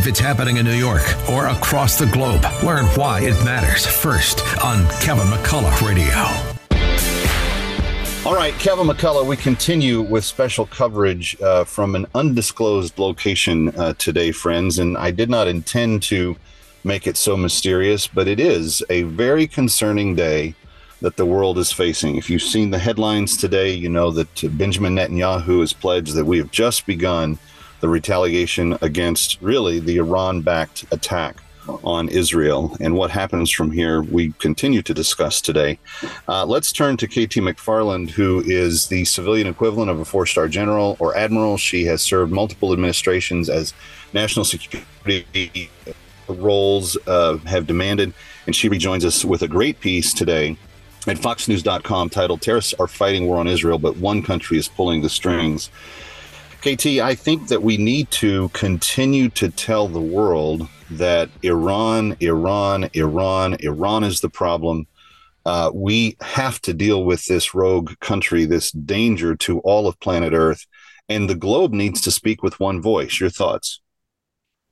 If it's happening in New York or across the globe, learn why it matters first on Kevin McCullough Radio. All right, Kevin McCullough, we continue with special coverage uh, from an undisclosed location uh, today, friends. And I did not intend to make it so mysterious, but it is a very concerning day that the world is facing. If you've seen the headlines today, you know that Benjamin Netanyahu has pledged that we have just begun the retaliation against really the Iran backed attack on Israel. And what happens from here, we continue to discuss today. Uh, let's turn to KT McFarland, who is the civilian equivalent of a four star general or admiral. She has served multiple administrations as national security roles uh, have demanded. And she rejoins us with a great piece today at foxnews.com titled Terrorists Are Fighting War on Israel, but one country is pulling the strings. KT, I think that we need to continue to tell the world that Iran, Iran, Iran, Iran is the problem. Uh, we have to deal with this rogue country, this danger to all of planet Earth, and the globe needs to speak with one voice. Your thoughts?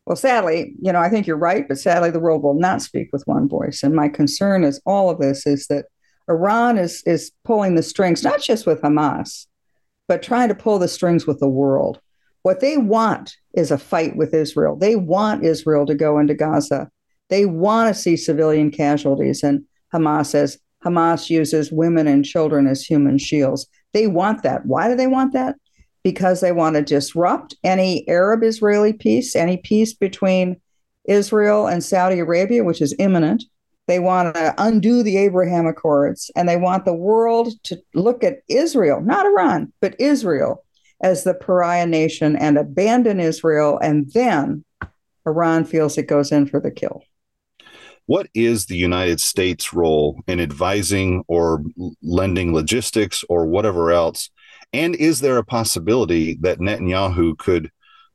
Well, sadly, you know, I think you're right, but sadly, the world will not speak with one voice. And my concern is all of this is that Iran is is pulling the strings, not just with Hamas, but trying to pull the strings with the world. What they want is a fight with Israel. They want Israel to go into Gaza. They want to see civilian casualties. And Hamas says Hamas uses women and children as human shields. They want that. Why do they want that? Because they want to disrupt any Arab Israeli peace, any peace between Israel and Saudi Arabia, which is imminent. They want to undo the Abraham Accords and they want the world to look at Israel, not Iran, but Israel as the pariah nation and abandon Israel. And then Iran feels it goes in for the kill. What is the United States' role in advising or lending logistics or whatever else? And is there a possibility that Netanyahu could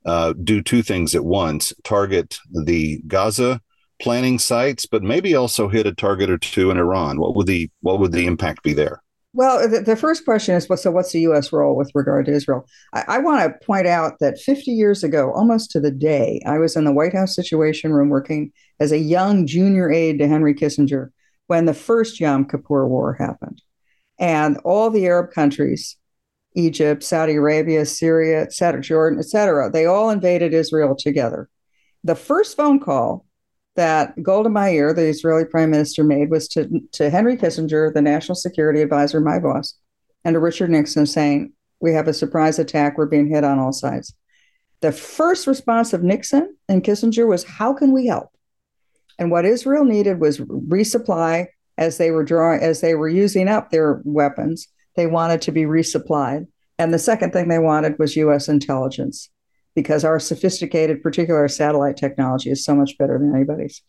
uh, do two things at once target the Gaza planning sites, but maybe also hit a target or two in Iran. What would the what would the impact be there? Well, the, the first question is, so what's the U.S. role with regard to Israel? I, I want to point out that 50 years ago, almost to the day, I was in the White House Situation Room working as a young junior aide to Henry Kissinger when the first Yom Kippur War happened, and all the Arab countries, Egypt, Saudi Arabia, Syria, etc., Jordan, et cetera, they all invaded Israel together. The first phone call that Golda Meir, the Israeli prime minister, made was to, to Henry Kissinger, the national security advisor, my boss, and to Richard Nixon saying, We have a surprise attack. We're being hit on all sides. The first response of Nixon and Kissinger was, How can we help? And what Israel needed was resupply as they were drawing, as they were using up their weapons. They wanted to be resupplied. And the second thing they wanted was US intelligence because our sophisticated, particular satellite technology is so much better than anybody's.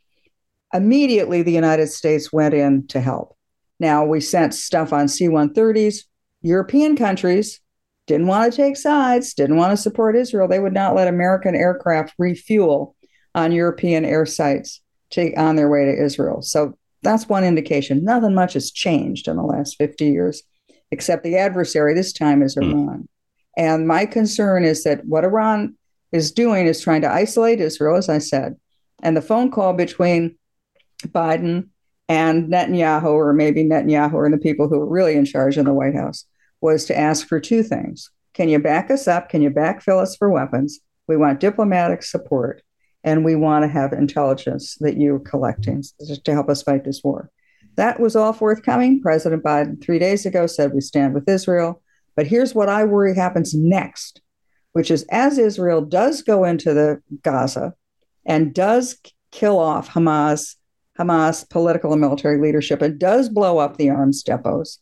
Immediately, the United States went in to help. Now, we sent stuff on C 130s. European countries didn't want to take sides, didn't want to support Israel. They would not let American aircraft refuel on European air sites to, on their way to Israel. So that's one indication. Nothing much has changed in the last 50 years, except the adversary this time is hmm. Iran. And my concern is that what Iran is doing is trying to isolate Israel, as I said. And the phone call between Biden and Netanyahu, or maybe Netanyahu and the people who are really in charge in the White House, was to ask for two things. Can you back us up? Can you backfill us for weapons? We want diplomatic support and we want to have intelligence that you're collecting to help us fight this war. That was all forthcoming. President Biden, three days ago, said we stand with Israel. But here's what I worry happens next, which is as Israel does go into the Gaza and does kill off Hamas, Hamas political and military leadership, and does blow up the arms depots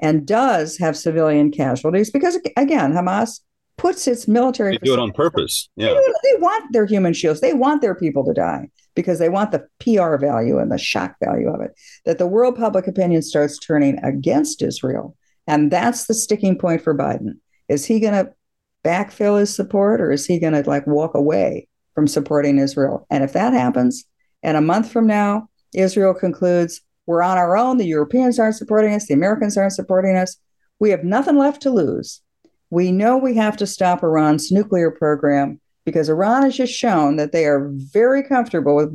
and does have civilian casualties, because again, Hamas puts its military. They do it on purpose. Yeah. They, they, want their human shields. They want their people to die because they want the PR value and the shock value of it. That the world public opinion starts turning against Israel and that's the sticking point for Biden. Is he going to backfill his support or is he going to like walk away from supporting Israel? And if that happens, and a month from now, Israel concludes we're on our own, the Europeans aren't supporting us, the Americans aren't supporting us, we have nothing left to lose. We know we have to stop Iran's nuclear program because Iran has just shown that they are very comfortable with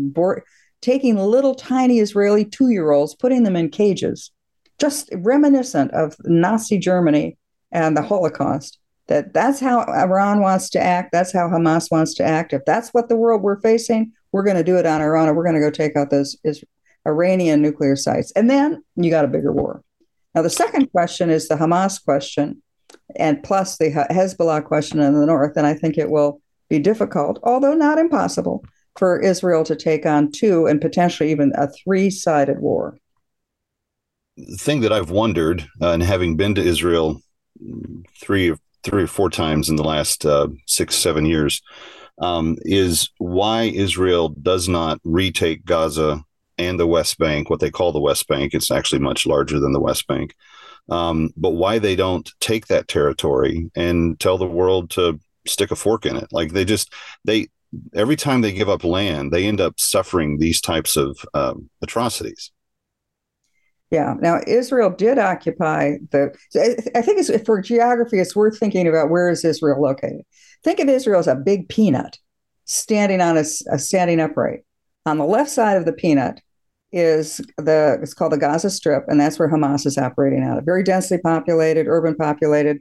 taking little tiny Israeli two year olds, putting them in cages, just reminiscent of Nazi Germany and the Holocaust. That that's how Iran wants to act. That's how Hamas wants to act. If that's what the world we're facing, we're going to do it on our own, and we're going to go take out those Iranian nuclear sites, and then you got a bigger war. Now, the second question is the Hamas question, and plus the Hezbollah question in the north, and I think it will be difficult, although not impossible, for Israel to take on two and potentially even a three sided war. The thing that I've wondered, uh, and having been to Israel three, three or four times in the last uh, six, seven years, um, is why Israel does not retake Gaza and the West Bank, what they call the West Bank. It's actually much larger than the West Bank. Um, but why they don't take that territory and tell the world to stick a fork in it. Like they just they every time they give up land, they end up suffering these types of um, atrocities. Yeah. Now Israel did occupy the. I think it's for geography. It's worth thinking about where is Israel located. Think of Israel as a big peanut standing on a, a standing upright. On the left side of the peanut is the it's called the Gaza Strip, and that's where Hamas is operating out of. Very densely populated, urban populated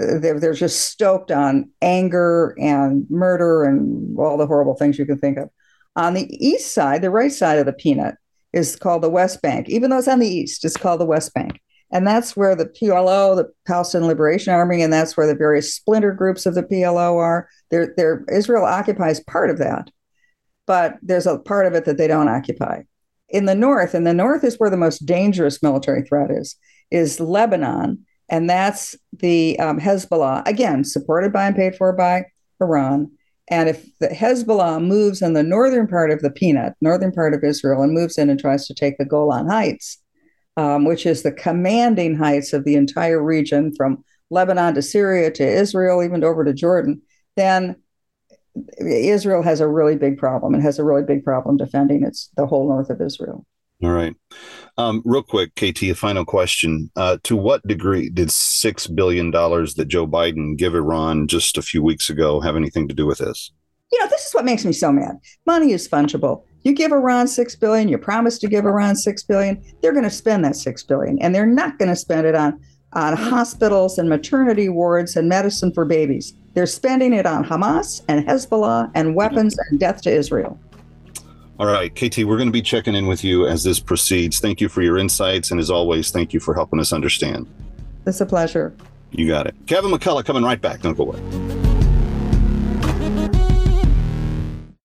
uh, they're, they're just stoked on anger and murder and all the horrible things you can think of. On the east side, the right side of the peanut is called the West Bank. Even though it's on the east, it's called the West Bank. And that's where the PLO, the Palestinian Liberation Army, and that's where the various splinter groups of the PLO are. They're, they're, Israel occupies part of that, but there's a part of it that they don't occupy. In the north, and the north is where the most dangerous military threat is, is Lebanon and that's the um, Hezbollah, again, supported by and paid for by Iran. And if the Hezbollah moves in the northern part of the peanut, northern part of Israel, and moves in and tries to take the Golan Heights, um, which is the commanding heights of the entire region from Lebanon to Syria to Israel, even over to Jordan, then Israel has a really big problem and has a really big problem defending its the whole north of Israel. All right. Um, real quick, KT, a final question. Uh, to what degree did $6 billion that Joe Biden give Iran just a few weeks ago have anything to do with this? You know, this is what makes me so mad. Money is fungible. You give Iran six billion, you promise to give Iran six billion, they're going to spend that six billion, and they're not going to spend it on on hospitals and maternity wards and medicine for babies. They're spending it on Hamas and Hezbollah and weapons and death to Israel. All right, KT, we're going to be checking in with you as this proceeds. Thank you for your insights. And as always, thank you for helping us understand. It's a pleasure. You got it. Kevin McCullough coming right back. Don't go away.